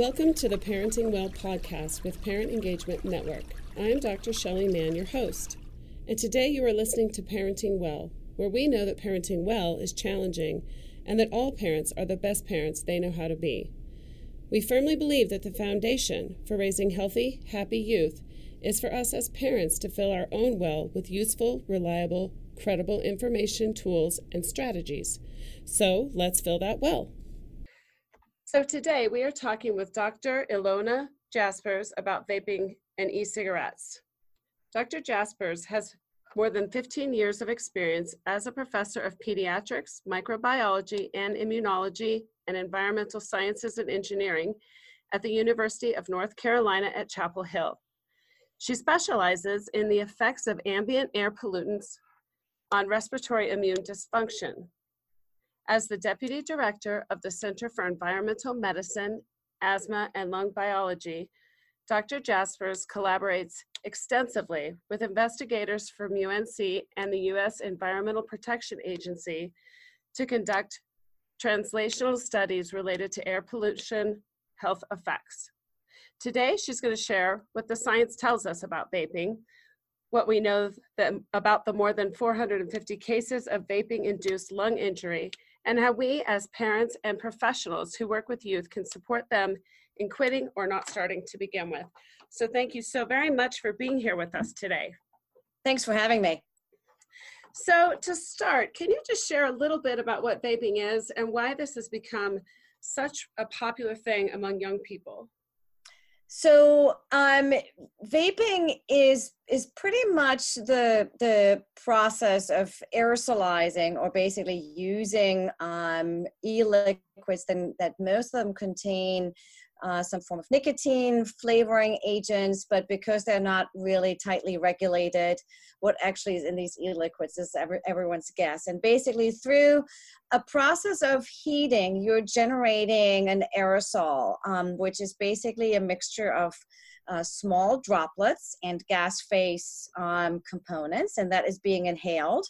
Welcome to the Parenting Well podcast with Parent Engagement Network. I'm Dr. Shelley Mann, your host. And today you are listening to Parenting Well, where we know that parenting well is challenging and that all parents are the best parents they know how to be. We firmly believe that the foundation for raising healthy, happy youth is for us as parents to fill our own well with useful, reliable, credible information, tools, and strategies. So let's fill that well. So today we are talking with Dr. Ilona Jaspers about vaping and e-cigarettes. Dr. Jaspers has more than 15 years of experience as a professor of pediatrics, microbiology, and immunology and environmental sciences and engineering at the University of North Carolina at Chapel Hill. She specializes in the effects of ambient air pollutants on respiratory immune dysfunction, as the Deputy Director of the Center for Environmental Medicine, Asthma, and Lung Biology, Dr. Jaspers collaborates extensively with investigators from UNC and the U.S. Environmental Protection Agency to conduct translational studies related to air pollution health effects. Today, she's going to share what the science tells us about vaping, what we know about the more than 450 cases of vaping-induced lung injury, and how we as parents and professionals who work with youth can support them in quitting or not starting to begin with. So thank you so very much for being here with us today. Thanks for having me. So to start, can you just share a little bit about what vaping is and why this has become such a popular thing among young people? So um, vaping is is pretty much the the process of aerosolizing or basically using um, e-liquids that, that most of them contain uh, some form of nicotine, flavoring agents, but because they're not really tightly regulated, what actually is in these e-liquids is every, everyone's guess. And basically through a process of heating, you're generating an aerosol, um, which is basically a mixture of uh, small droplets and gas phase um, components, and that is being inhaled.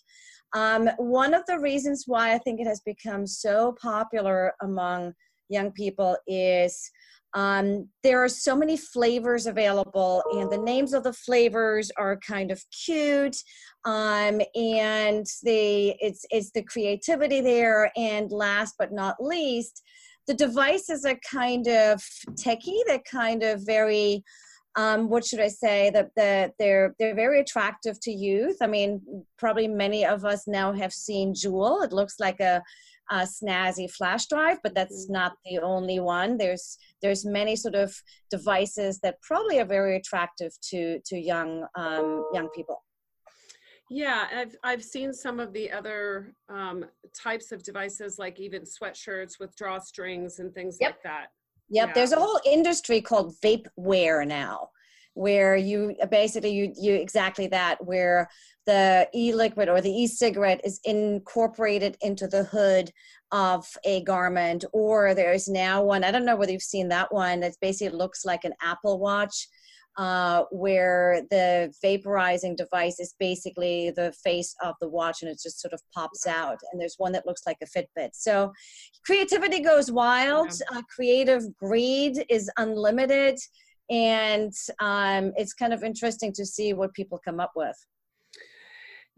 Um, one of the reasons why I think it has become so popular among young people is um, there are so many flavors available, and the names of the flavors are kind of cute. Um, and the it's it's the creativity there. And last but not least, the devices are kind of techy. They're kind of very um, what should I say that the, they're they're very attractive to youth. I mean, probably many of us now have seen Juul. It looks like a uh, snazzy flash drive, but that's mm-hmm. not the only one. There's there's many sort of devices that probably are very attractive to to young um, young people. Yeah, I've I've seen some of the other um, types of devices, like even sweatshirts with drawstrings and things yep. like that. Yep, yeah. there's a whole industry called vape wear now where you basically you you exactly that where the e-liquid or the e-cigarette is incorporated into the hood of a garment or there's now one i don't know whether you've seen that one that basically looks like an apple watch uh, where the vaporizing device is basically the face of the watch and it just sort of pops out. And there's one that looks like a Fitbit. So creativity goes wild. Uh, creative greed is unlimited and um, it's kind of interesting to see what people come up with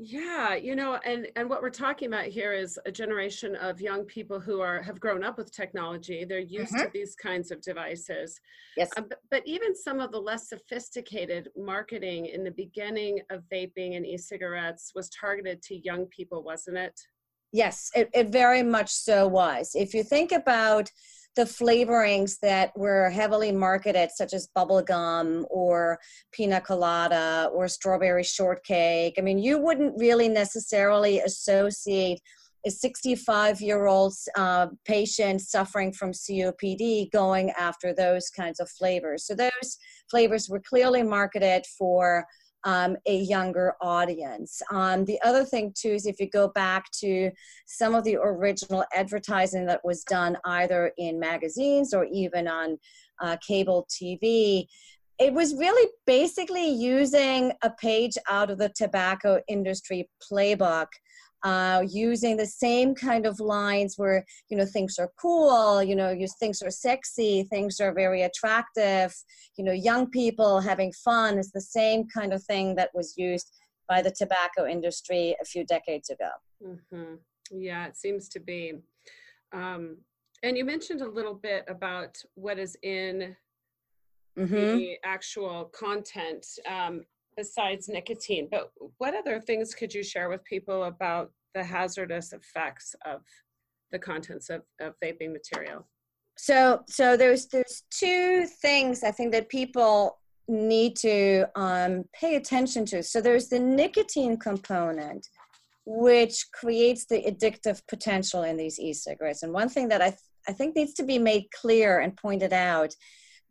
yeah you know and and what we're talking about here is a generation of young people who are have grown up with technology. They're used mm-hmm. to these kinds of devices. Yes. Um, but, but even some of the less sophisticated marketing in the beginning of vaping and e-cigarettes was targeted to young people wasn't it? Yes it, it very much so was. If you think about the flavorings that were heavily marketed, such as bubblegum or pina colada or strawberry shortcake. I mean, you wouldn't really necessarily associate a 65 year old uh, patient suffering from COPD going after those kinds of flavors. So, those flavors were clearly marketed for um, a younger audience. Um, the other thing too is if you go back to some of the original advertising that was done either in magazines or even on uh, cable TV, it was really basically using a page out of the tobacco industry playbook uh, using the same kind of lines where you know things are cool you know you, things are sexy things are very attractive you know young people having fun is the same kind of thing that was used by the tobacco industry a few decades ago mm-hmm. yeah it seems to be um, and you mentioned a little bit about what is in mm-hmm. the actual content um, besides nicotine. But what other things could you share with people about the hazardous effects of the contents of, of vaping material? So, so there's there's two things I think that people need to um, pay attention to. So there's the nicotine component, which creates the addictive potential in these e-cigarettes. And one thing that I th- I think needs to be made clear and pointed out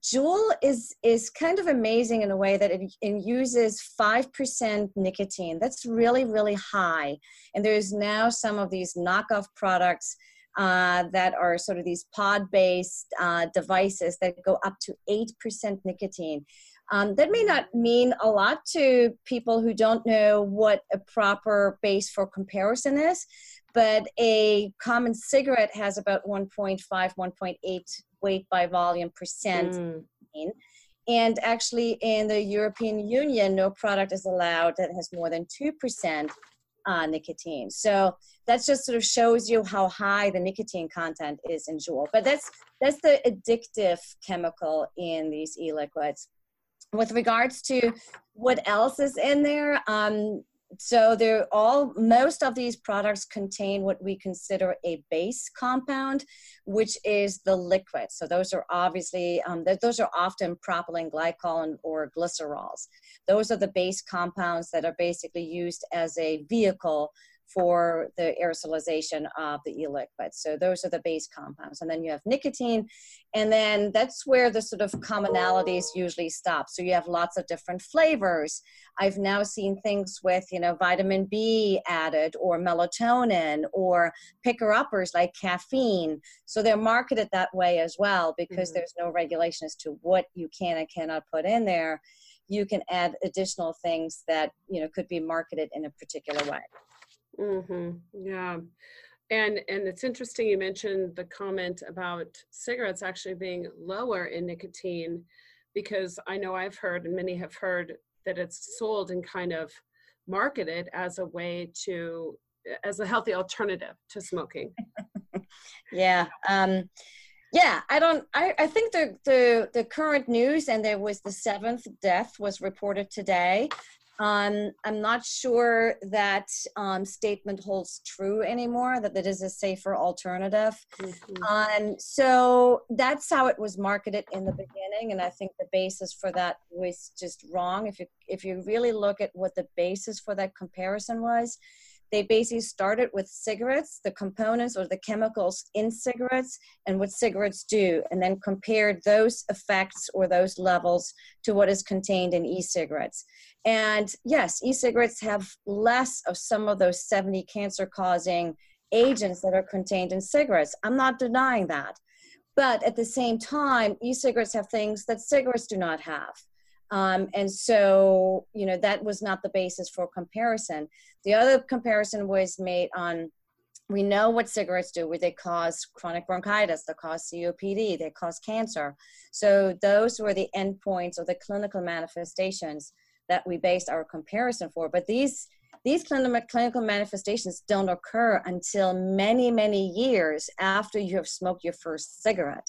Juul is is kind of amazing in a way that it, it uses five percent nicotine. That's really really high, and there's now some of these knockoff products uh, that are sort of these pod-based uh, devices that go up to eight percent nicotine. Um, that may not mean a lot to people who don't know what a proper base for comparison is, but a common cigarette has about 1.5, 1.8 weight by volume percent. Mm. And actually, in the European Union, no product is allowed that has more than 2% uh, nicotine. So that just sort of shows you how high the nicotine content is in Juul. But that's that's the addictive chemical in these e-liquids. With regards to what else is in there, um, so they're all most of these products contain what we consider a base compound which is the liquid. So those are obviously um, those are often propylene glycol and, or glycerols. Those are the base compounds that are basically used as a vehicle for the aerosolization of the e-liquid. So those are the base compounds. And then you have nicotine, and then that's where the sort of commonalities usually stop. So you have lots of different flavors. I've now seen things with, you know, vitamin B added or melatonin or picker-uppers like caffeine. So they're marketed that way as well because mm-hmm. there's no regulation as to what you can and cannot put in there. You can add additional things that, you know, could be marketed in a particular way. Mm-hmm. Yeah. And and it's interesting you mentioned the comment about cigarettes actually being lower in nicotine because I know I've heard and many have heard that it's sold and kind of marketed as a way to as a healthy alternative to smoking. yeah. Um yeah, I don't I, I think the, the the current news and there was the seventh death was reported today. Um, I'm not sure that um, statement holds true anymore, that it is a safer alternative. Mm-hmm. Um, so that's how it was marketed in the beginning. And I think the basis for that was just wrong. If you, if you really look at what the basis for that comparison was, they basically started with cigarettes, the components or the chemicals in cigarettes, and what cigarettes do, and then compared those effects or those levels to what is contained in e cigarettes. And yes, e cigarettes have less of some of those 70 cancer causing agents that are contained in cigarettes. I'm not denying that. But at the same time, e cigarettes have things that cigarettes do not have. Um, and so, you know, that was not the basis for comparison. The other comparison was made on we know what cigarettes do, where they cause chronic bronchitis, they cause COPD, they cause cancer. So those were the endpoints or the clinical manifestations that we based our comparison for. But these these clinical manifestations don't occur until many, many years after you have smoked your first cigarette.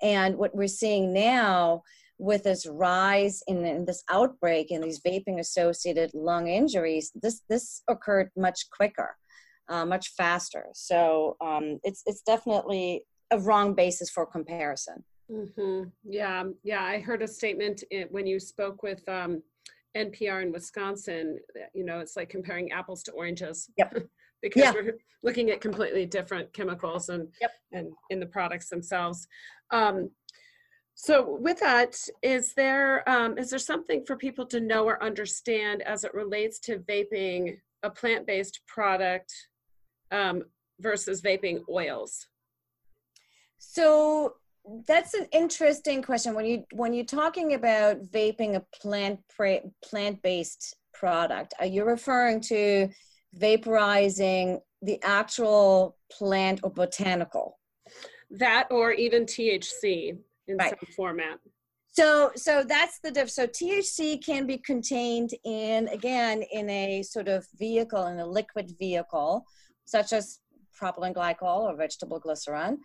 And what we're seeing now with this rise in, in, this outbreak and these vaping associated lung injuries, this this occurred much quicker, uh, much faster. So um, it's it's definitely a wrong basis for comparison. Mm-hmm. Yeah, yeah. I heard a statement when you spoke with um, NPR in Wisconsin. You know, it's like comparing apples to oranges. Yep. because yeah. we're looking at completely different chemicals and yep. and in the products themselves. Um, so with that, is there um, is there something for people to know or understand as it relates to vaping a plant-based product um, versus vaping oils? So that's an interesting question. When you when you're talking about vaping a plant plant-based product, are you referring to vaporizing the actual plant or botanical. That or even THC in right. some format. So, so that's the diff. So THC can be contained in, again, in a sort of vehicle, in a liquid vehicle, such as propylene glycol or vegetable glycerin.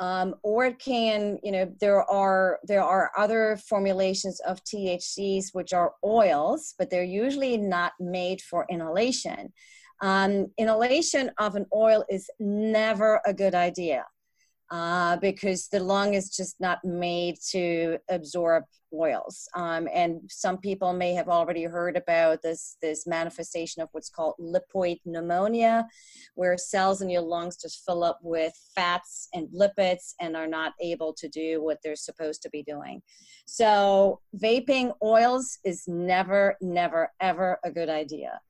Um, or it can, you know, there are there are other formulations of THCs which are oils, but they're usually not made for inhalation. Um, inhalation of an oil is never a good idea uh, because the lung is just not made to absorb oils. Um, and some people may have already heard about this, this manifestation of what's called lipoid pneumonia, where cells in your lungs just fill up with fats and lipids and are not able to do what they're supposed to be doing. So vaping oils is never, never, ever a good idea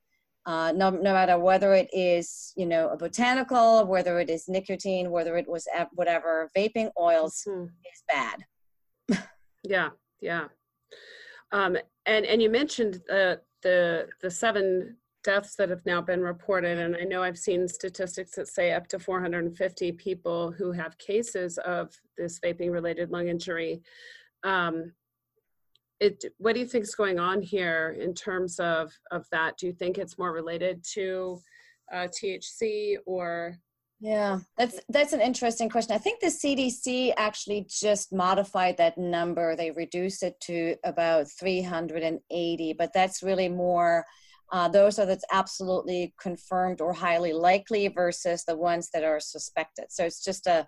uh, no, no matter whether it is, you know, a botanical, whether it is nicotine, whether it was whatever, vaping oils mm-hmm. is bad. yeah, yeah. Um, and and you mentioned the the the seven deaths that have now been reported, and I know I've seen statistics that say up to 450 people who have cases of this vaping related lung injury. Um, it what do you think is going on here in terms of of that? Do you think it's more related to uh, thc or? Yeah that's that's an interesting question. I think the cdc actually just modified that number. They reduced it to about 380 but that's really more uh, those are that's absolutely confirmed or highly likely versus the ones that are suspected. So it's just a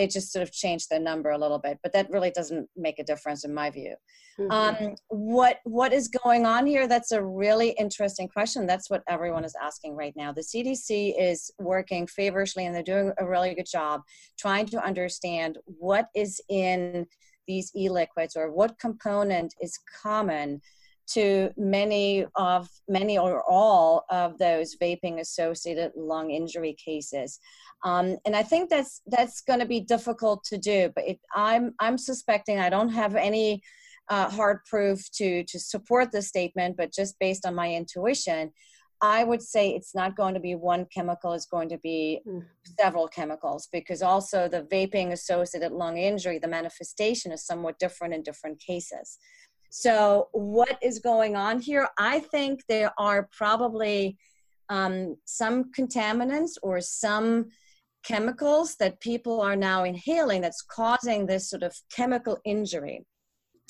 they just sort of changed the number a little bit but that really doesn't make a difference in my view. Mm-hmm. um, what what is going on here? That's a really interesting question. That's what everyone is asking right now. The cdc is working feverishly and they're doing a really good job trying to understand what is in these e-liquids or what component is common to many of many or all of those vaping associated lung injury cases um, and I think that's that's going to be difficult to do. But it, I'm I'm suspecting I don't have any uh, hard proof to to support the statement, but just based on my intuition, I would say it's not going to be one chemical, it's going to be mm. several chemicals because also the vaping associated lung injury, the manifestation is somewhat different in different cases. So, what is going on here? I think there are probably um, some contaminants or some chemicals that people are now inhaling that's causing this sort of chemical injury.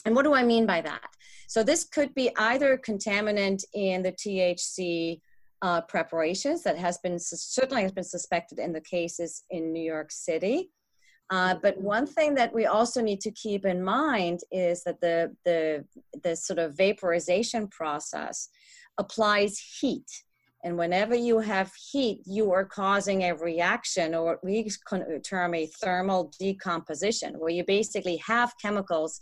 And what do I mean by that? So this could be either contaminant in the THC uh, preparations that has been certainly has been suspected in the cases in New York City. Uh, but one thing that we also need to keep in mind is that the the the sort of vaporization process applies heat and whenever you have heat, you are causing a reaction or we term a thermal decomposition, where you basically have chemicals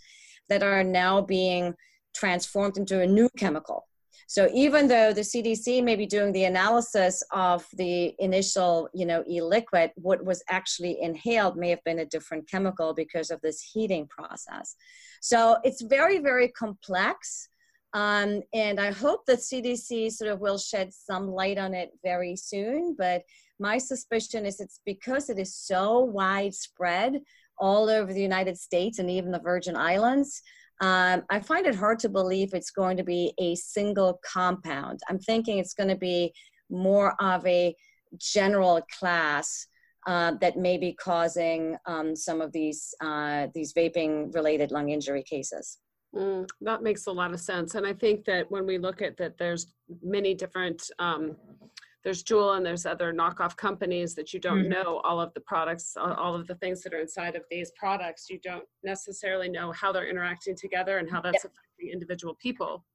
that are now being transformed into a new chemical. So even though the CDC may be doing the analysis of the initial, you know, e-liquid, what was actually inhaled may have been a different chemical because of this heating process. So it's very, very complex. Um, and I hope that CDC sort of will shed some light on it very soon. But my suspicion is it's because it is so widespread all over the United States and even the Virgin Islands. Um, I find it hard to believe it's going to be a single compound. I'm thinking it's going to be more of a general class uh, that may be causing um, some of these uh, these vaping related lung injury cases. Mm, that makes a lot of sense. And I think that when we look at that, there's many different, um, there's Juul and there's other knockoff companies that you don't mm-hmm. know all of the products, all of the things that are inside of these products. You don't necessarily know how they're interacting together and how that's yeah. affecting individual people.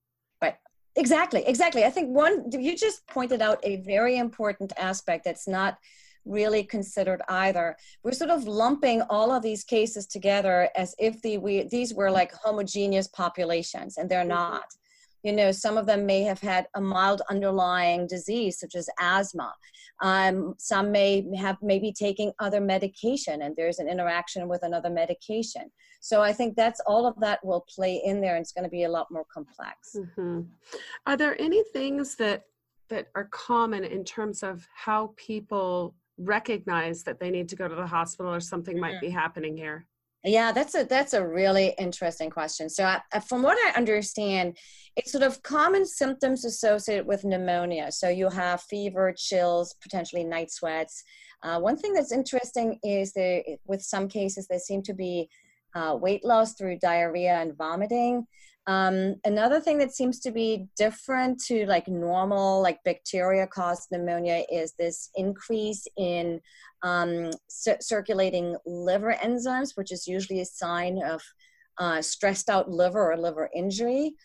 Right. Exactly. Exactly. I think one, you just pointed out a very important aspect that's not really considered either. We're sort of lumping all of these cases together as if the, we, these were like homogeneous populations, and they're mm-hmm. not. You know, some of them may have had a mild underlying disease, such as asthma. Um, some may have maybe taking other medication, and there's an interaction with another medication. So I think that's all of that will play in there, and it's going to be a lot more complex. Mm-hmm. Are there any things that that are common in terms of how people recognize that they need to go to the hospital or something might be happening here? Yeah, that's a that's a really interesting question. So, I, from what I understand, it's sort of common symptoms associated with pneumonia. So you have fever, chills, potentially night sweats. Uh, one thing that's interesting is that with some cases there seem to be uh, weight loss through diarrhea and vomiting. Um, another thing that seems to be different to like normal, like bacteria caused pneumonia, is this increase in um, circulating liver enzymes, which is usually a sign of uh, stressed out liver or liver injury.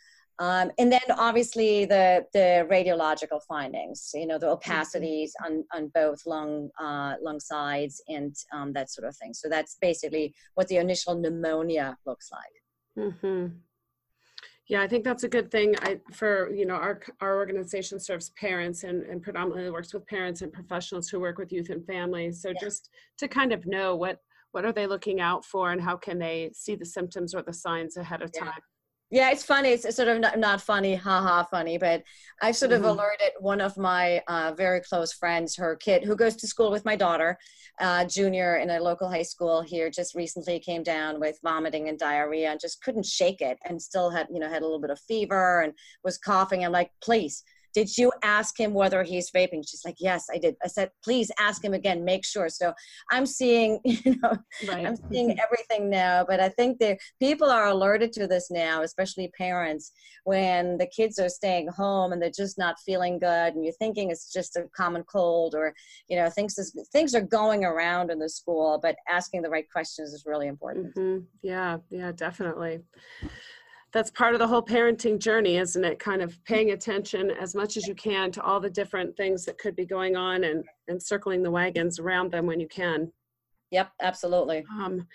Um, and then obviously the, the radiological findings, you know, the mm-hmm. opacities on, on both lung, uh, lung sides and um, that sort of thing. So that's basically what the initial pneumonia looks like. Mm-hmm. Yeah, I think that's a good thing. I for you know our our organization serves parents and, and predominantly works with parents and professionals who work with youth and families. So yeah. just to kind of know what what are they looking out for and how can they see the symptoms or the signs ahead of yeah. time yeah it's funny it's sort of not, not funny haha funny but i've sort of mm-hmm. alerted one of my uh, very close friends her kid who goes to school with my daughter uh, junior in a local high school here just recently came down with vomiting and diarrhea and just couldn't shake it and still had you know had a little bit of fever and was coughing i'm like please did you ask him whether he's vaping? She's like yes i did. I said please ask him again make sure. So i'm seeing you know right. i'm seeing everything now but i think that people are alerted to this now especially parents when the kids are staying home and they're just not feeling good and you're thinking it's just a common cold or you know things is, things are going around in the school but asking the right questions is really important. Mm-hmm. yeah yeah definitely that's part of the whole parenting journey, isn't it? Kind of paying attention as much as you can to all the different things that could be going on and, and circling the wagons around them when you can. Yep, absolutely. Um,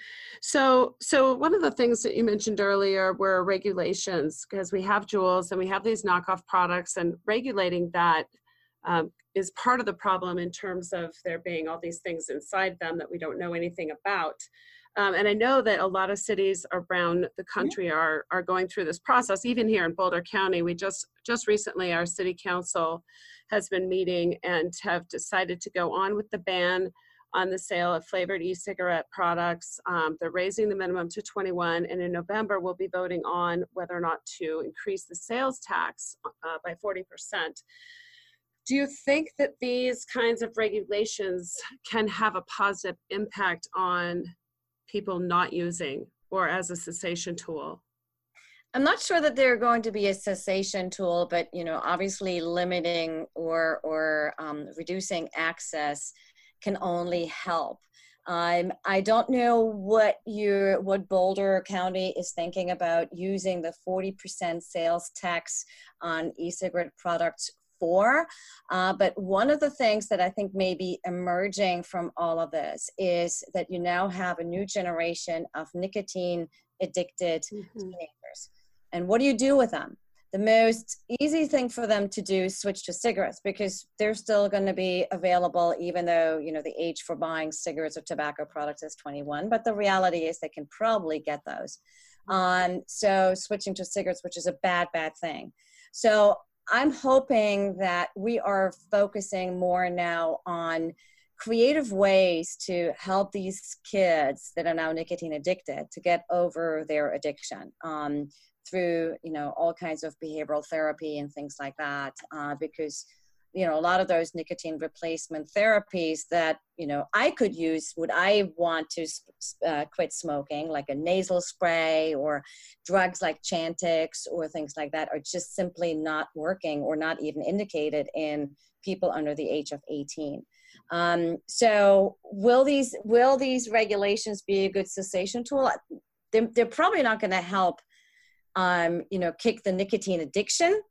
so, so one of the things that you mentioned earlier were regulations, because we have Juuls and we have these knockoff products, and regulating that um, is part of the problem in terms of there being all these things inside them that we don't know anything about. Um, and I know that a lot of cities around the country are are going through this process. Even here in Boulder County, we just just recently our city council has been meeting and have decided to go on with the ban on the sale of flavored e-cigarette products. Um, they're raising the minimum to 21, and in November we'll be voting on whether or not to increase the sales tax uh, by 40 percent do you think that these kinds of regulations can have a positive impact on people not using or as a cessation tool? I'm not sure that they're going to be a cessation tool, but you know, obviously limiting or or um, reducing access can only help. Um, I don't know what your what Boulder County is thinking about using the 40% sales tax on e-cigarette products before. Uh, but one of the things that I think may be emerging from all of this is that you now have a new generation of nicotine addicted mm-hmm. teenagers. And what do you do with them? The most easy thing for them to do is switch to cigarettes because they're still going to be available, even though you know the age for buying cigarettes or tobacco products is 21. But the reality is they can probably get those. Um, so switching to cigarettes, which is a bad, bad thing. So I'm hoping that we are focusing more now on creative ways to help these kids that are now nicotine addicted to get over their addiction um, through you know all kinds of behavioral therapy and things like that uh, because you know a lot of those nicotine replacement therapies that you know i could use would i want to uh, quit smoking like a nasal spray or drugs like chantix or things like that are just simply not working or not even indicated in people under the age of 18 um, so will these will these regulations be a good cessation tool? They're, they're probably not going to help um, you know kick the nicotine addiction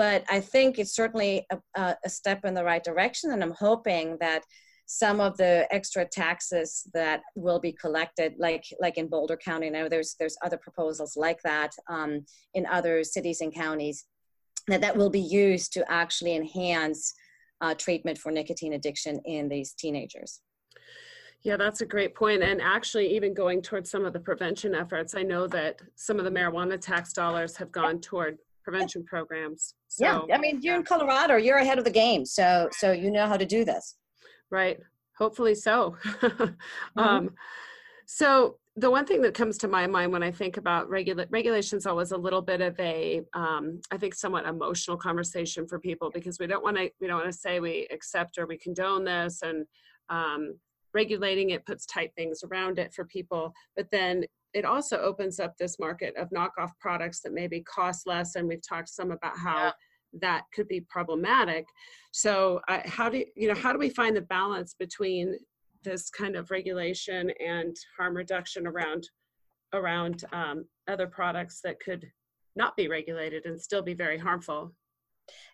but I think it's certainly a, a step in the right direction, and I'm hoping that some of the extra taxes that will be collected, like like in Boulder County now, there's there's other proposals like that um, in other cities and counties, that that will be used to actually enhance uh, treatment for nicotine addiction in these teenagers. Yeah, that's a great point. And actually, even going towards some of the prevention efforts, I know that some of the marijuana tax dollars have gone toward prevention programs. So, yeah, I mean, you're in Colorado. You're ahead of the game, so so you know how to do this. Right. Hopefully so. mm-hmm. um, so the one thing that comes to my mind when I think about regula- regulations always a little bit of a, um, I think, somewhat emotional conversation for people because we don't want to we don't want to say we accept or we condone this and um, regulating it puts tight things around it for people, but then it also opens up this market of knockoff products that maybe cost less and we've talked some about how yeah. that could be problematic so uh, how do you know how do we find the balance between this kind of regulation and harm reduction around around um, other products that could not be regulated and still be very harmful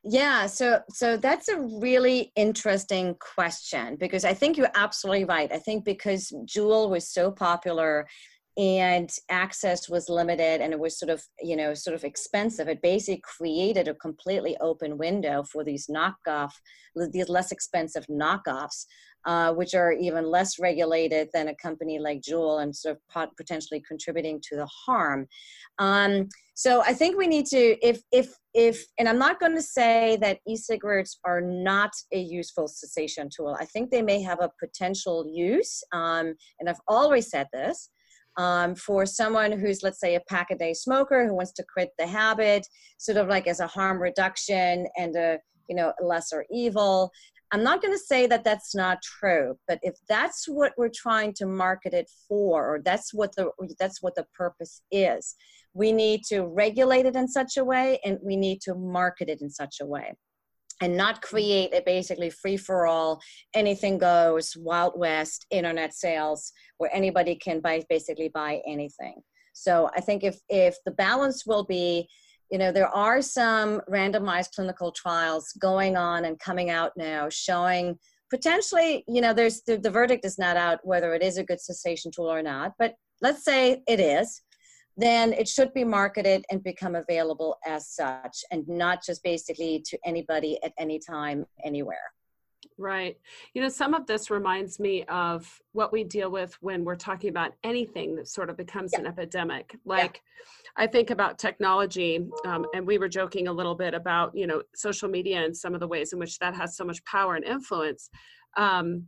yeah, so so that's a really interesting question because I think you're absolutely right. I think because Juul was so popular and access was limited and it was sort of you know sort of expensive it basically created a completely open window for these knockoff these less expensive knockoffs uh, which are even less regulated than a company like Juul and sort of pot- potentially contributing to the harm. Um, so I think we need to, if if if, and I'm not going to say that e-cigarettes are not a useful cessation tool. I think they may have a potential use, um, and I've always said this um, for someone who's let's say a pack a day smoker who wants to quit the habit sort of like as a harm reduction and a you know lesser evil. I'm not going to say that that's not true but if that's what we're trying to market it for or that's what the that's what the purpose is we need to regulate it in such a way and we need to market it in such a way and not create a basically free for all, anything goes, Wild West internet sales where anybody can buy basically buy anything. So I think if if the balance will be, you know, there are some randomized clinical trials going on and coming out now showing potentially, you know, there's the, the verdict is not out whether it is a good cessation tool or not, but let's say it is then it should be marketed and become available as such and not just basically to anybody at any time anywhere Right. You know, some of this reminds me of what we deal with when we're talking about anything that sort of becomes yeah. an epidemic. Like, yeah. I think about technology, um, and we were joking a little bit about, you know, social media and some of the ways in which that has so much power and influence. Um,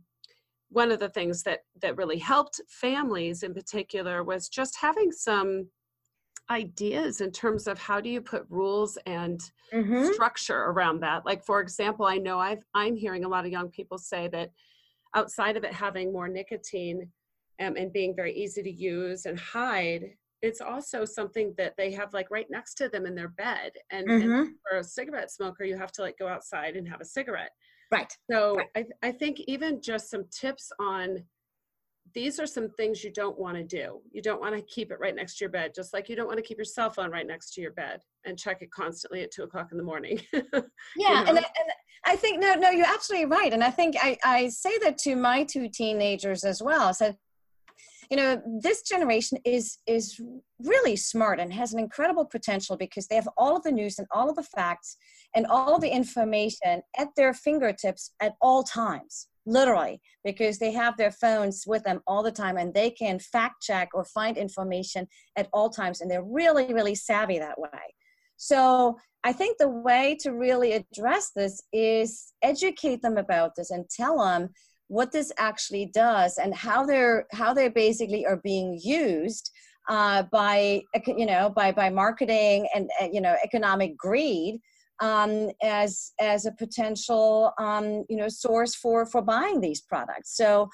one of the things that that really helped families in particular was just having some ideas in terms of how do you put rules and mm-hmm. structure around that like for example i know i've i'm hearing a lot of young people say that outside of it having more nicotine um, and being very easy to use and hide it's also something that they have like right next to them in their bed and, mm-hmm. and for a cigarette smoker you have to like go outside and have a cigarette right so right. I, I think even just some tips on these are some things you don't want to do. You don't want to keep it right next to your bed, just like you don't want to keep your cell phone right next to your bed and check it constantly at two o'clock in the morning. yeah, you know? and, and I think no, no, you're absolutely right, and I think I, I say that to my two teenagers as well. I said, you know, this generation is is really smart and has an incredible potential because they have all of the news and all of the facts and all of the information at their fingertips at all times literally because they have their phones with them all the time and they can fact check or find information at all times and they're really really savvy that way. So i think the way to really address this is educate them about this and tell them what this actually does and how they're how they basically are being used uh, by you know by by marketing and you know economic greed um, as as a potential um, you know source for for buying these products. So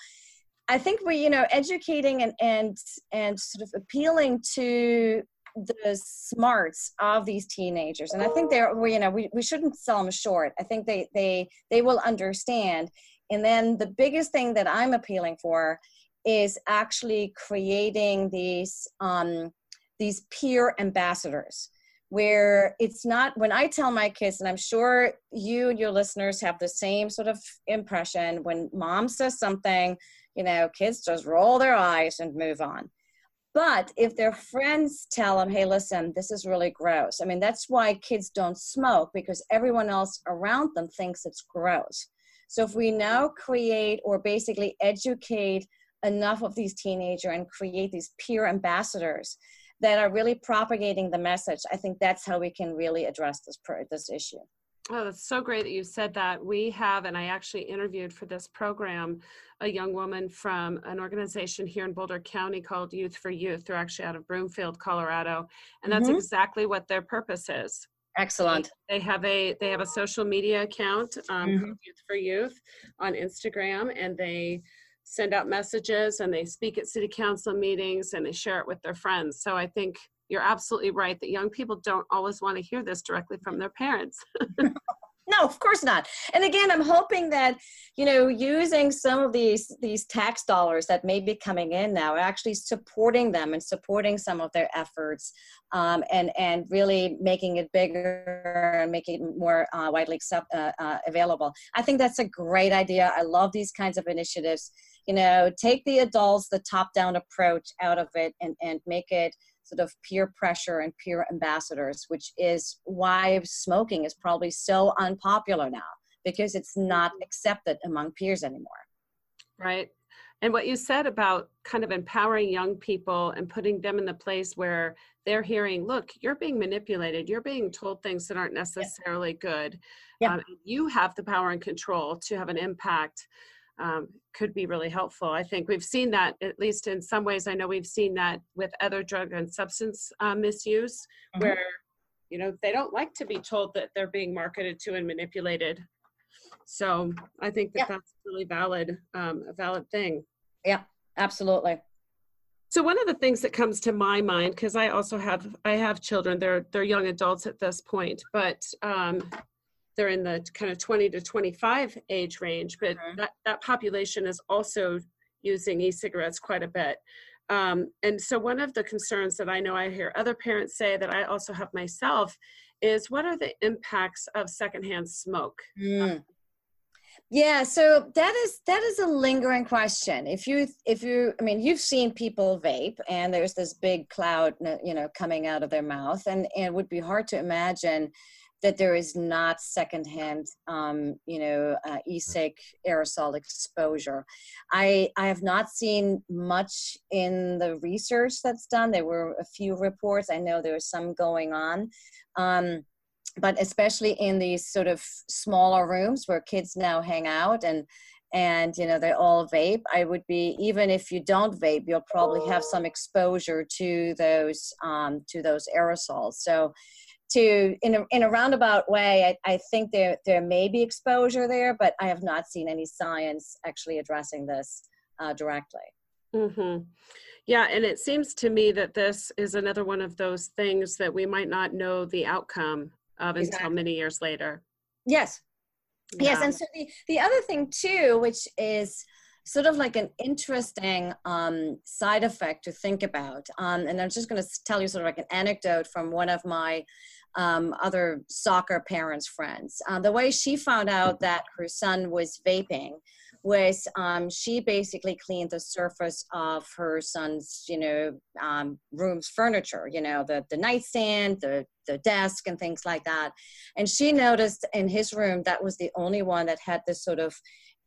I think we you know educating and and and sort of appealing to the smarts of these teenagers. And i think they're we, you know we, we shouldn't sell them short. I think they they they will understand. And then the biggest thing that i'm appealing for is actually creating these um, these peer ambassadors where it's not when I tell my kids, and I'm sure you and your listeners have the same sort of impression when mom says something, you know, kids just roll their eyes and move on. But if their friends tell them, hey, listen, this is really gross. I mean, that's why kids don't smoke because everyone else around them thinks it's gross. So if we now create or basically educate enough of these teenagers and create these peer ambassadors that are really propagating the message. I think that's how we can really address this this issue. Oh, that's so great that you said that. We have, and I actually interviewed for this program a young woman from an organization here in Boulder County called Youth for Youth. They're actually out of Broomfield, Colorado, and that's mm-hmm. exactly what their purpose is. Excellent. They have a they have a social media account, um, mm-hmm. Youth for Youth, on Instagram, and they send out messages and they speak at city council meetings and they share it with their friends. So I think you're absolutely right that young people don't always want to hear this directly from their parents. no of course not. And again i'm hoping that you know using some of these these tax dollars that may be coming in now actually supporting them and supporting some of their efforts um, and and really making it bigger and making it more uh, widely accept, uh, uh, available. I think that's a great idea. I love these kinds of initiatives. You know take the adults the top down approach out of it and and make it sort of peer pressure and peer ambassadors, which is why smoking is probably so unpopular now because it's not mm-hmm. accepted among peers anymore. Right. And what you said about kind of empowering young people and putting them in the place where they're hearing, look, you're being manipulated, you're being told things that aren't necessarily yeah. good. Yeah. Um, you have the power and control to have an impact um, could be really helpful. I think we've seen that, at least in some ways, I know we've seen that with other drug and substance uh, misuse, mm-hmm. where, you know, they don't like to be told that they're being marketed to and manipulated. So I think that yeah. that's really valid, um, a valid thing. Yeah, absolutely. So one of the things that comes to my mind, because I also have I have children, they're they're young adults at this point, but um, they're in the kind of 20 to 25 age range, but mm-hmm. that, that population is also using e-cigarettes quite a bit. Um, and so one of the concerns that I know I hear other parents say that I also have myself is what are the impacts of secondhand smoke? Mm. Yeah, so that is that is a lingering question. If you if you I mean you've seen people vape and there's this big cloud you know coming out of their mouth and, and it would be hard to imagine that there is not secondhand, um, you know, uh, e-cig aerosol exposure. I, I have not seen much in the research that's done. There were a few reports. I know there was some going on. Um, but especially in these sort of smaller rooms where kids now hang out and and you know they all vape i would be even if you don't vape you'll probably have some exposure to those um, to those aerosols so to in a, in a roundabout way I, I think there there may be exposure there but i have not seen any science actually addressing this uh, directly mm-hmm. yeah and it seems to me that this is another one of those things that we might not know the outcome of exactly. until many years later yes yeah. yes and so the, the other thing too which is sort of like an interesting um, side effect to think about. Um, and I'm just going to tell you sort of like an anecdote from one of my um, other soccer parents' friends. Uh, the way she found out that her son was vaping was um, she basically cleaned the surface of her son's, you know, um, room's furniture, you know, the, the nightstand, the, the desk, and things like that. And she noticed in his room that was the only one that had this sort of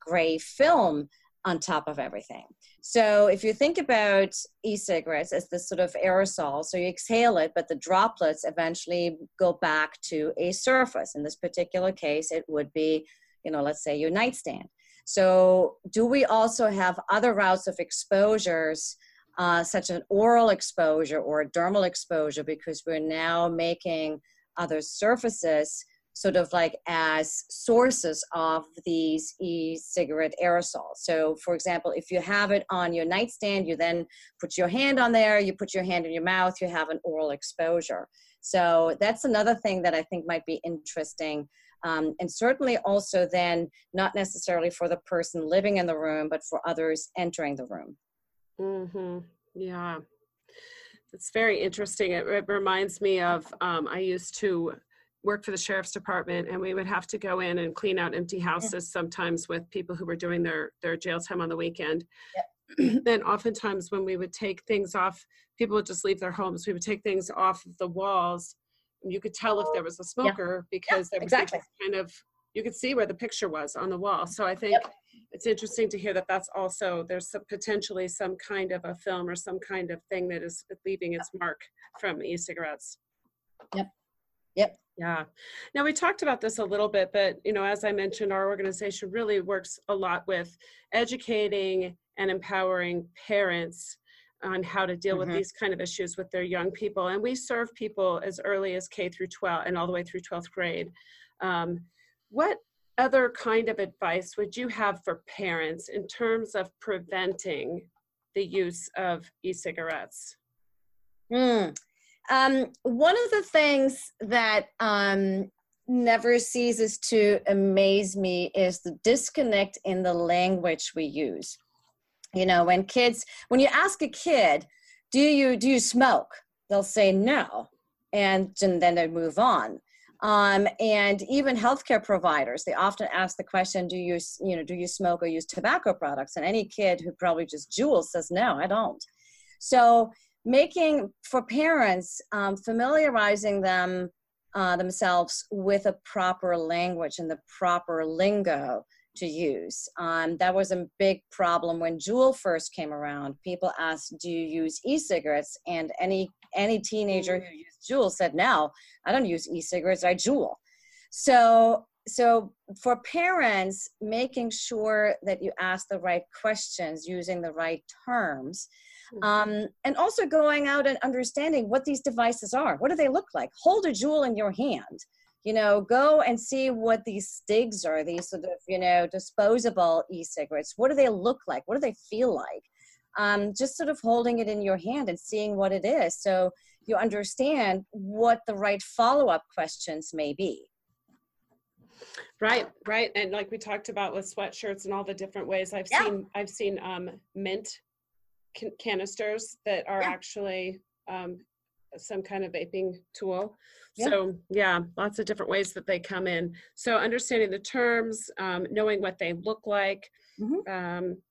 gray film on top of everything. So if you think about e-cigarettes as this sort of aerosol, so you exhale it, but the droplets eventually go back to a surface. In this particular case, it would be, you know, let's say your nightstand. So do we also have other routes of exposures, uh, such an oral exposure or a dermal exposure, because we're now making other surfaces sort of like as sources of these e-cigarette aerosols. So for example, if you have it on your nightstand, you then put your hand on there, you put your hand in your mouth, you have an oral exposure. So that's another thing that I think might be interesting. Um, and certainly also then not necessarily for the person living in the room, but for others entering the room. Mm-hmm. Yeah. It's very interesting. It, it reminds me of um, I used to work for the sheriff's department and we would have to go in and clean out empty houses sometimes with people who were doing their their jail time on the weekend yep. then oftentimes when we would take things off people would just leave their homes we would take things off of the walls and you could tell if there was a smoker yeah. because yeah, there was exactly. kind of you could see where the picture was on the wall. So I think Yep. it's interesting to hear that that's also there's some, potentially some kind of a film or some kind of thing that is leaving its mark from e-cigarettes. Yep. Yep. Yeah. Now we talked about this a little bit, but you know, as I mentioned, our organization really works a lot with educating and empowering parents on how to deal with Mhm. these kind of issues with their young people. And we serve people as early as K through 12 and all the way through 12th grade. Um, what other kind of advice would you have for parents in terms of preventing the use of e-cigarettes? Mm. Um, one of the things that um, never ceases to amaze me is the disconnect in the language we use. You know, when kids, when you ask a kid, "Do you do you smoke?" They'll say no, and, and then they move on. Um, and even healthcare providers, they often ask the question, "Do you you know do you smoke or use tobacco products?" And any kid who probably just Juuls says, "No, I don't." So making for parents um, familiarizing them uh, themselves with a proper language and the proper lingo to use. Um, that was a big problem when Juul first came around. People asked do you use e-cigarettes? And any any teenager who used Juul said no i don't use e-cigarettes i Juul so so for parents making sure that you ask the right questions using the right terms um, and also going out and understanding what these devices are. What do they look like? Hold a Juul in your hand. You know go and see what these Stigs are these sort of you know disposable e-cigarettes. What do they look like? What do they feel like? Um, just sort of holding it in your hand and seeing what it is so you understand what the right follow-up questions may be. Right, right. And like we talked about with sweatshirts and all the different ways I've Yeah. seen, I've seen um, mint can- canisters that are Yeah. actually um, some kind of vaping tool. Yeah. So yeah, lots of different ways that they come in. So understanding the terms, um, knowing what they look like, Mhm. um,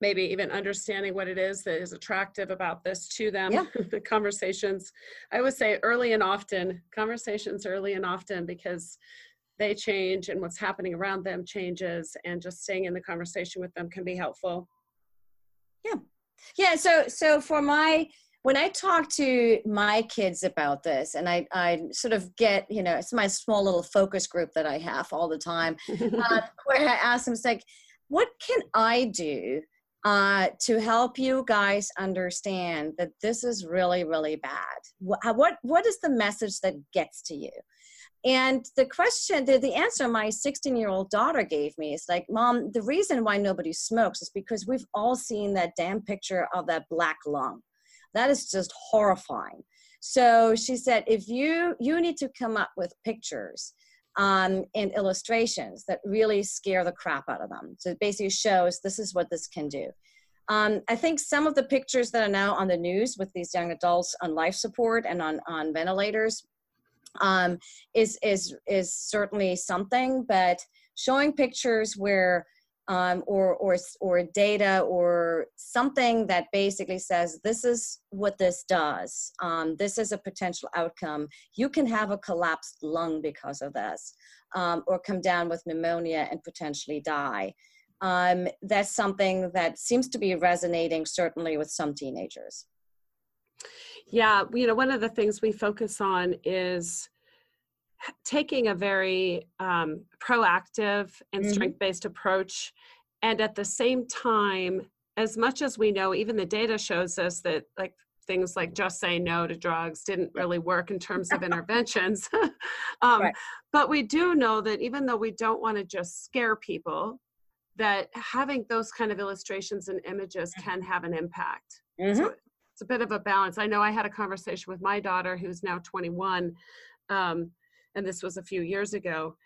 maybe even understanding what it is that is attractive about this to them. Yeah. the conversations, I would say early and often, conversations early and often because they change and what's happening around them changes and just staying in the conversation with them can be helpful. Yeah, Yeah, so so for my when I talk to my kids about this, and I I sort of get you know it's my small little focus group that I have all the time, uh, where I ask them, it's like, what can I do uh, to help you guys understand that this is really really bad? What what what is the message that gets to you? And the question, the, the answer my 16 year old daughter gave me is like, Mom, the reason why nobody smokes is because we've all seen that damn picture of that black lung. That is just horrifying. So she said, if you you need to come up with pictures um, and illustrations that really scare the crap out of them. So it basically shows this is what this can do. Um, I think some of the pictures that are now on the news with these young adults on life support and on, on ventilators um, is is is certainly something. But showing pictures where um, or or or data or something that basically says this is what this does. Um, this is a potential outcome. You can have a collapsed lung because of this, um, or come down with pneumonia and potentially die. Um, that's something that seems to be resonating certainly with some teenagers. Yeah, you know, one of the things we focus on is taking a very um, proactive and Mhm. strength based approach. And at the same time, as much as we know, even the data shows us that, like, things like just saying no to drugs didn't really work in terms of interventions. um, Right. But we do know that even though we don't want to just scare people, that having those kind of illustrations and images can have an impact. Mhm. So it's a bit of a balance. I know I had a conversation with my daughter who's now 21, um, and this was a few years ago.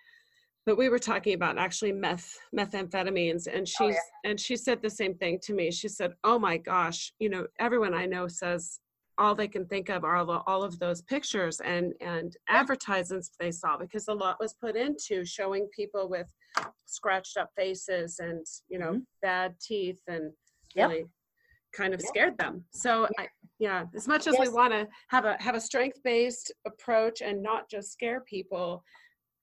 But we were talking about actually meth methamphetamines, and Oh, she's and she said the same thing to me. She said, "Oh my gosh, you know, everyone I know says all they can think of are all, all of those pictures and and advertisements they saw because a lot was put into showing people with scratched up faces and you know bad teeth and Mm-hmm. Yep. really kind of Yep. scared them. So I, yeah, as much as we want to have a have a strength based approach and not just scare people,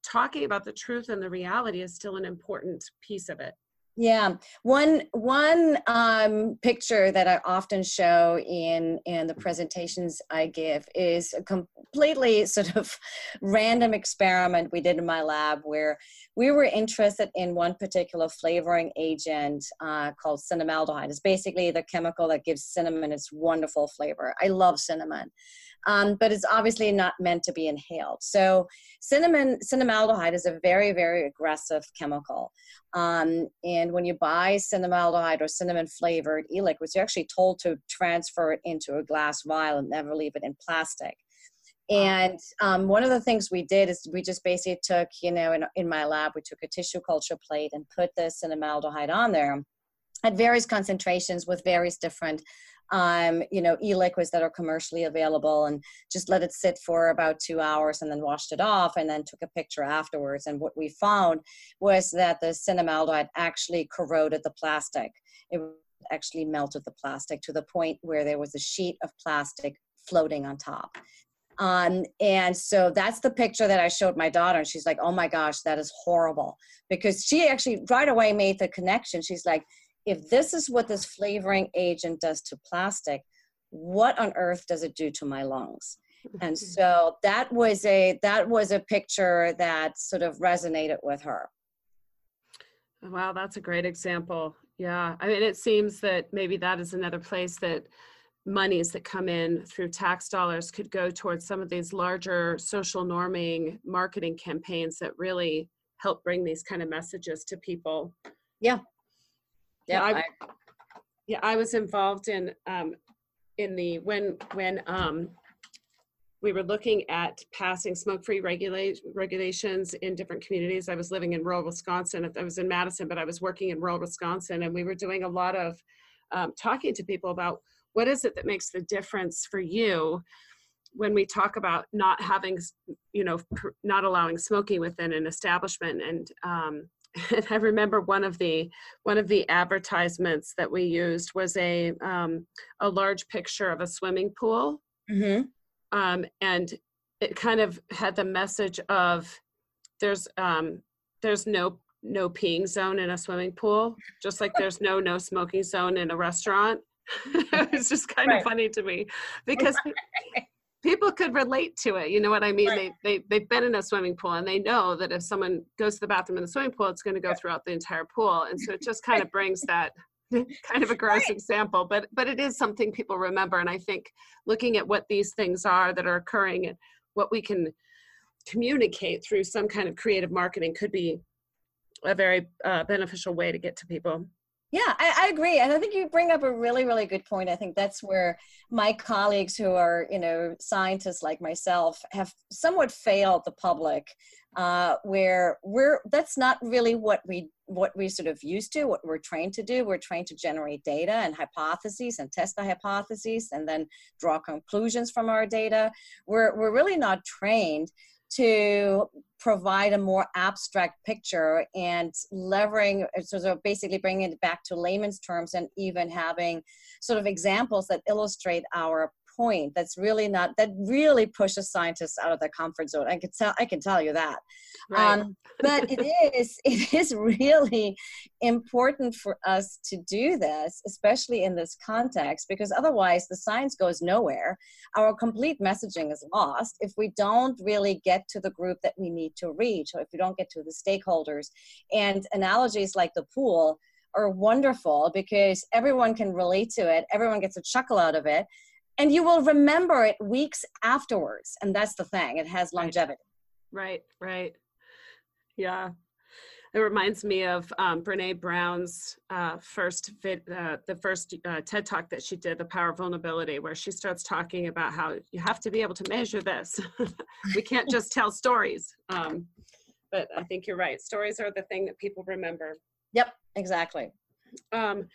talking about the truth and the reality is still an important piece of it yeah, one one um, picture that I often show in in the presentations I give is a completely sort of random experiment we did in my lab where we were interested in one particular flavoring agent uh, called cinnamaldehyde. It's basically the chemical that gives cinnamon its wonderful flavor. I love cinnamon um, but it's obviously not meant to be inhaled. So cinnamon, cinnamaldehyde is a very, very aggressive chemical. Um, and when you buy cinnamaldehyde or cinnamon flavored e-liquids, you're actually told to transfer it into a glass vial and never leave it in plastic. And um, one of the things we did is we just basically took, you know, in, in my lab, we took a tissue culture plate and put the cinnamaldehyde on there at various concentrations with various different um, you know, e-liquids that are commercially available and just let it sit for about two hours and then washed it off and then took a picture afterwards. And what we found was that the cinnamaldehyde actually corroded the plastic. It actually melted the plastic to the point where there was a sheet of plastic floating on top. Um, and so that's the picture that I showed my daughter, and she's like, "Oh my gosh, that is horrible!" Because she actually right away made the connection. She's like, if this is what this flavoring agent does to plastic, what on earth does it do to my lungs? And mm-hmm. so that was a that was a picture that sort of resonated with her. Wow, that's a great example. Yeah. I mean, it seems that maybe that is another place that monies that come in through tax dollars could go towards some of these larger social norming marketing campaigns that really help bring these kind of messages to people. Yeah, yeah, I, yeah, I was involved in um, in the when when um, we were looking at passing smoke-free regula- regulations in different communities. I was living in rural Wisconsin. I was in Madison, but I was working in rural Wisconsin, and we were doing a lot of um, talking to people about what is it that makes the difference for you when we talk about not having, you know, not allowing smoking within an establishment and um, and I remember one of the one of the advertisements that we used was a um, a large picture of a swimming pool, mm-hmm. um, and it kind of had the message of there's um, there's no no peeing zone in a swimming pool, just like there's no no smoking zone in a restaurant. it's just kind right. of funny to me because people could relate to it. You know what I mean? Right. They, they, they've been in a swimming pool and they know that if someone goes to the bathroom in the swimming pool, it's going to go throughout the entire pool. And so it just kind of brings that kind of a gross right. example, but, but it is something people remember. And I think looking at what these things are that are occurring and what we can communicate through some kind of creative marketing could be a very uh, beneficial way to get to people. Yeah, I, I, agree. And I think you bring up a really, really good point. I think that's where my colleagues who are, you know, scientists like myself have somewhat failed the public, uh, where we're that's not really what we what we sort of used to, what we're trained to do. We're trained to generate data and hypotheses and test the hypotheses and then draw conclusions from our data. We're we're really not trained to provide a more abstract picture and levering sort of basically bringing it back to layman's terms and even having sort of examples that illustrate our point that's really not that really pushes scientists out of their comfort zone. I can tell i can tell you that. Right. um, but it is it is really important for us to do this especially in this context because otherwise the science goes nowhere. Our complete messaging is lost if we don't really get to the group that we need to reach or if we don't get to the stakeholders. And analogies like the pool are wonderful because everyone can relate to it. Everyone gets a chuckle out of it and you will remember it weeks afterwards and that's the thing it has longevity. Right right. Yeah. It reminds me of um, brene brown's uh, first vid, uh, the first uh, ted talk that she did the power of vulnerability where she starts talking about how you have to be able to measure this. We can't just tell stories um, but i think you're right. Stories are the thing that people remember. Yep exactly. Um,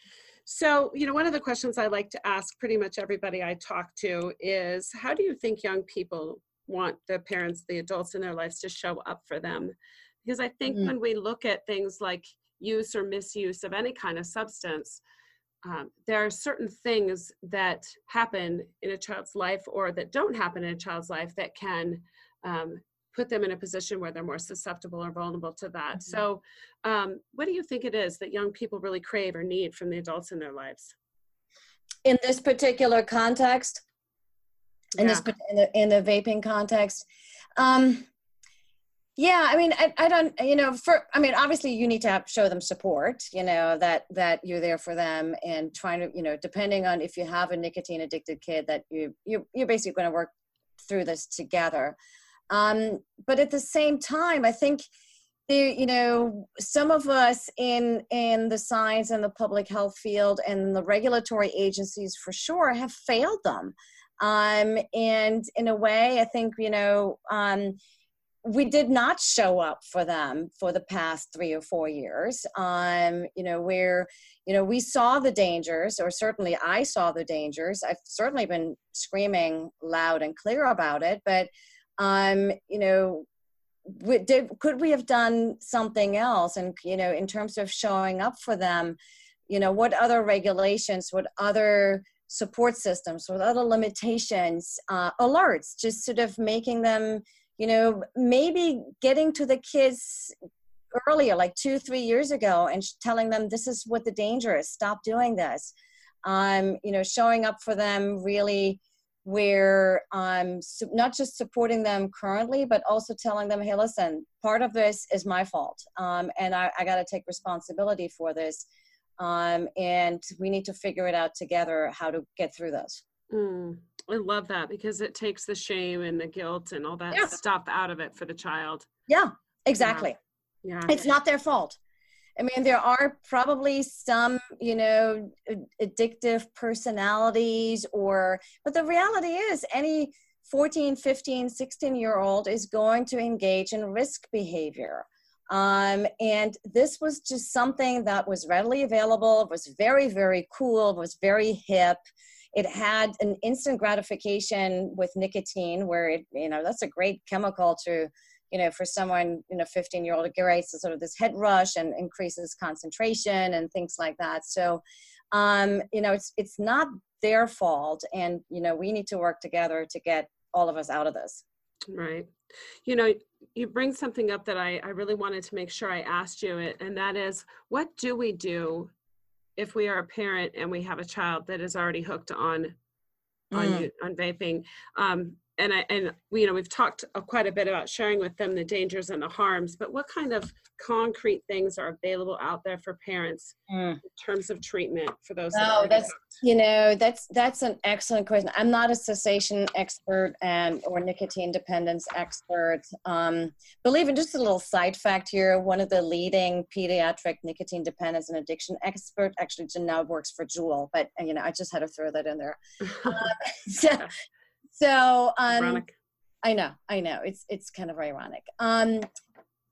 so, you know, one of the questions I like to ask pretty much everybody I talk to is how do you think young people want the parents, the adults in their lives to show up for them? Because I think mm-hmm. when we look at things like use or misuse of any kind of substance, um, there are certain things that happen in a child's life or that don't happen in a child's life that can um, put them in a position where they're more susceptible or vulnerable to that. Mhm. So, um, what do you think it is that young people really crave or need from the adults in their lives? In this particular context, in this Yeah. pat- in the, in the vaping context, um, yeah, I mean, I, I don't, you know, for, I mean, obviously you need to have, show them support, you know, that, that you're there for them and trying to, you know, depending on if you have a nicotine addicted kid that you, you, you're basically going to work through this together. Um, but at the same time, I think there, you know, some of us in, in the science and the public health field and the regulatory agencies for sure have failed them. Um, and in a way, I think, you know, um, we did not show up for them for the past three or four years um, you know where you know we saw the dangers or certainly i saw the dangers i've certainly been screaming loud and clear about it but um, you know we, did, could we have done something else? And you know in terms of showing up for them you know what other regulations what other support systems what other limitations uh, alerts just sort of making them you know maybe getting to the kids earlier like two three years ago and telling them this is what the danger is. Stop doing this. Um, you know showing up for them really where i'm not just supporting them currently but also telling them hey listen part of this is my fault um, and i, I got to take responsibility for this um, and we need to figure it out together how to get through this mm. I love that because it takes the shame and the guilt and all that yeah. stuff out of it for the child. Yeah, exactly. Yeah. yeah. It's not their fault. I mean, there are probably some, you know, addictive personalities or, but the reality is any 14, 15, 16 year old is going to engage in risk behavior. Um, and this was just something that was readily available, was very, very cool, was very hip it had an instant gratification with nicotine where it you know that's a great chemical to you know for someone you know 15 year old it creates sort of this head rush and increases concentration and things like that. So um you know it's it's not their fault and you know we need to work together to get all of us out of this. Right. You know you bring something up that i i really wanted to make sure i asked you it and that is what do we do if we are a parent and we have a child that is already hooked on on Mm. on vaping? Um and i and we you know we've talked uh, quite a bit about sharing with them the dangers and the harms but what kind of concrete things are available out there for parents Mm. in terms of treatment for those that are No, already that's you know that's that's an excellent question. I'm not a cessation expert and or nicotine dependence expert. Um, believe it, just a little side fact here. One of the leading pediatric nicotine dependence and addiction expert actually now works for Juul, but you know I just had to throw that in there. so, so um, Ironic. I know, I know. It's it's kind of ironic. Um,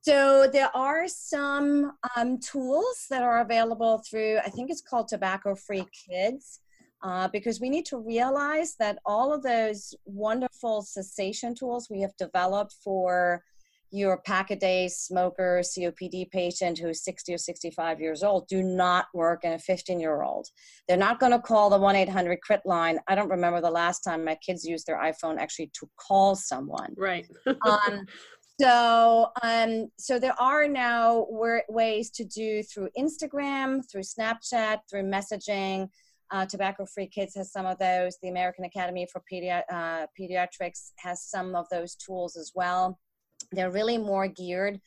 so there are some um, tools that are available through. I think it's called Tobacco Free Kids, uh, because we need to realize that all of those wonderful cessation tools we have developed for your pack a day smoker COPD patient who's 60 or 65 years old do not work in a 15 year old. They're not going to call the 1 800 QUIT line. I don't remember the last time my kids used their iPhone actually to call someone. right Um, so, um, so there are now ways to do through Instagram, through Snapchat, through messaging. Uh, Tobacco Free Kids has some of those. The American Academy for Pedi- uh, Pediatrics has some of those tools as well. They're really more geared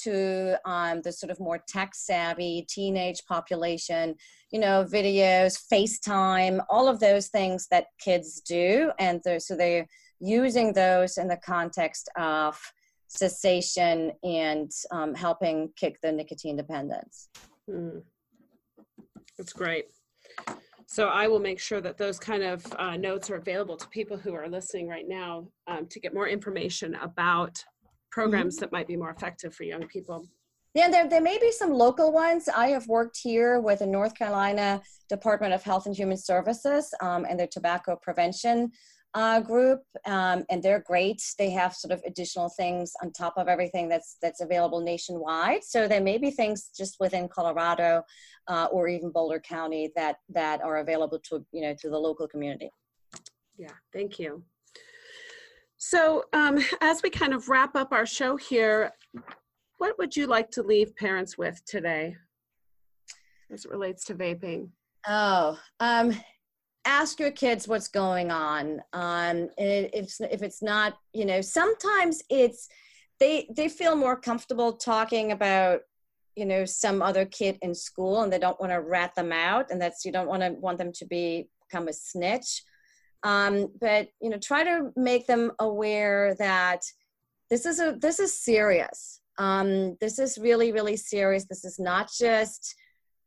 to um, the sort of more tech savvy teenage population, you know, videos, FaceTime, all of those things that kids do. And they're, so they're using those in the context of cessation and um, helping kick the nicotine dependence. Mm. That's great. So I will make sure that those kind of uh, notes are available to people who are listening right now um, to get more information about programs that might be more effective for young people. Yeah, there, there may be some local ones. I have worked here with the North Carolina Department of Health and Human Services um, and their tobacco prevention uh, group, um, and they're great. They have sort of additional things on top of everything that's that's available nationwide. So there may be things just within Colorado uh, or even Boulder County that that are available to you know to the local community. Yeah, thank you. So, um, as we kind of wrap up our show here, what would you like to leave parents with today as it relates to vaping? Oh, um, ask your kids what's going on. Um, if, if it's not, you know, sometimes it's they they feel more comfortable talking about you know some other kid in school and they don't want to rat them out and that's you don't want to want them to be become a snitch um, but you know try to make them aware that this is a this is serious. Um, this is really really serious. This is not just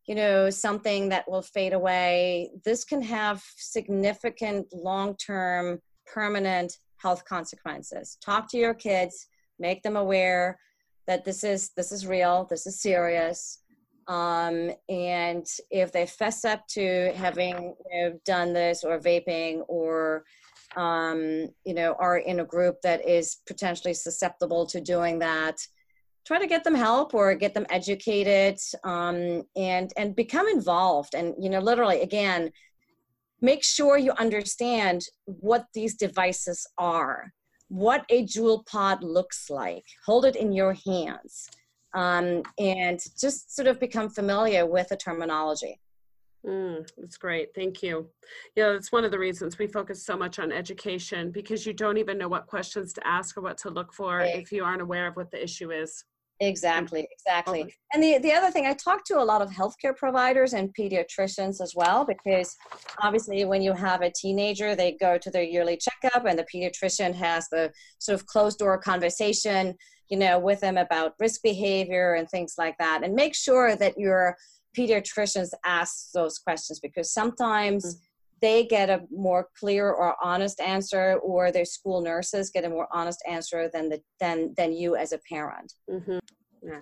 you know something that will fade away. This can have significant long-term permanent health consequences. Talk to your kids. Make them aware that this is this is real. This is serious um, and if they fess up to having you know, done this or vaping or um, you know are in a group that is potentially susceptible to doing that try to get them help or get them educated um, and and become involved. And you know literally again make sure you understand what these devices are what a Juul pod looks like. Hold it in your hands um, and just sort of become familiar with the terminology. Mm, that's great. Thank you. Yeah, that's one of the reasons we focus so much on education because you don't even know what questions to ask or what to look for right. if you aren't aware of what the issue is. Exactly, exactly. And the, the other thing, I talk to a lot of healthcare providers and pediatricians as well, because obviously when you have a teenager, they go to their yearly checkup and the pediatrician has the sort of closed door conversation you know, with them about risk behavior and things like that. And make sure that your pediatricians ask those questions because sometimes mm-hmm. they get a more clear or honest answer or their school nurses get a more honest answer than the than than you as a parent. Mm-hmm. Yeah.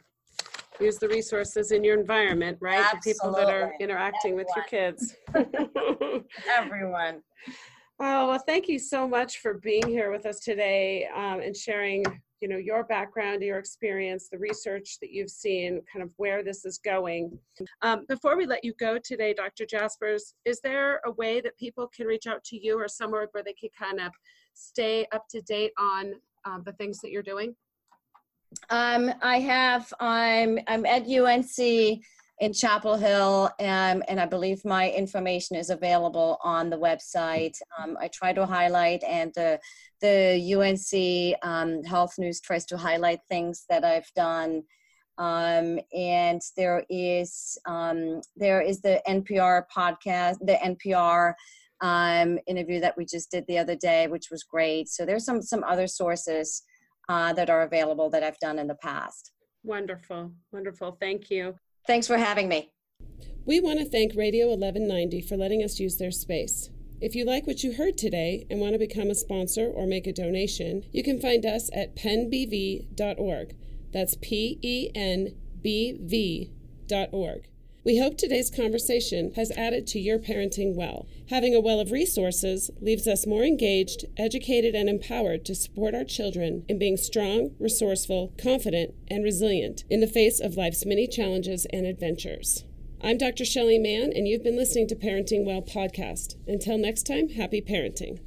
Use the resources in your environment, right? Absolutely. The people that are interacting Everyone. with your kids. Everyone. Oh, well, thank you so much for being here with us today um, and sharing you know your background your experience the research that you've seen kind of where this is going. Um, before we let you go today dr jaspers is there a way that people can reach out to you or somewhere where they can kind of stay up to date on uh, the things that you're doing? Um, i have i'm i'm at unc in Chapel Hill, um, and I believe my information is available on the website. Um, I try to highlight, and the the UNC um, Health News tries to highlight things that I've done. Um, and there is um, there is the NPR podcast, the NPR um, interview that we just did the other day, which was great. So there's some some other sources uh, that are available that I've done in the past. Wonderful, wonderful. Thank you. Thanks for having me. We want to thank Radio 1190 for letting us use their space. If you like what you heard today and want to become a sponsor or make a donation, you can find us at penbv.org. That's P E N B V.org. We hope today's conversation has added to your parenting well. Having a well of resources leaves us more engaged, educated, and empowered to support our children in being strong, resourceful, confident, and resilient in the face of life's many challenges and adventures. I'm Dr. Shelley Mann, and you've been listening to Parenting Well podcast. Until next time, happy parenting.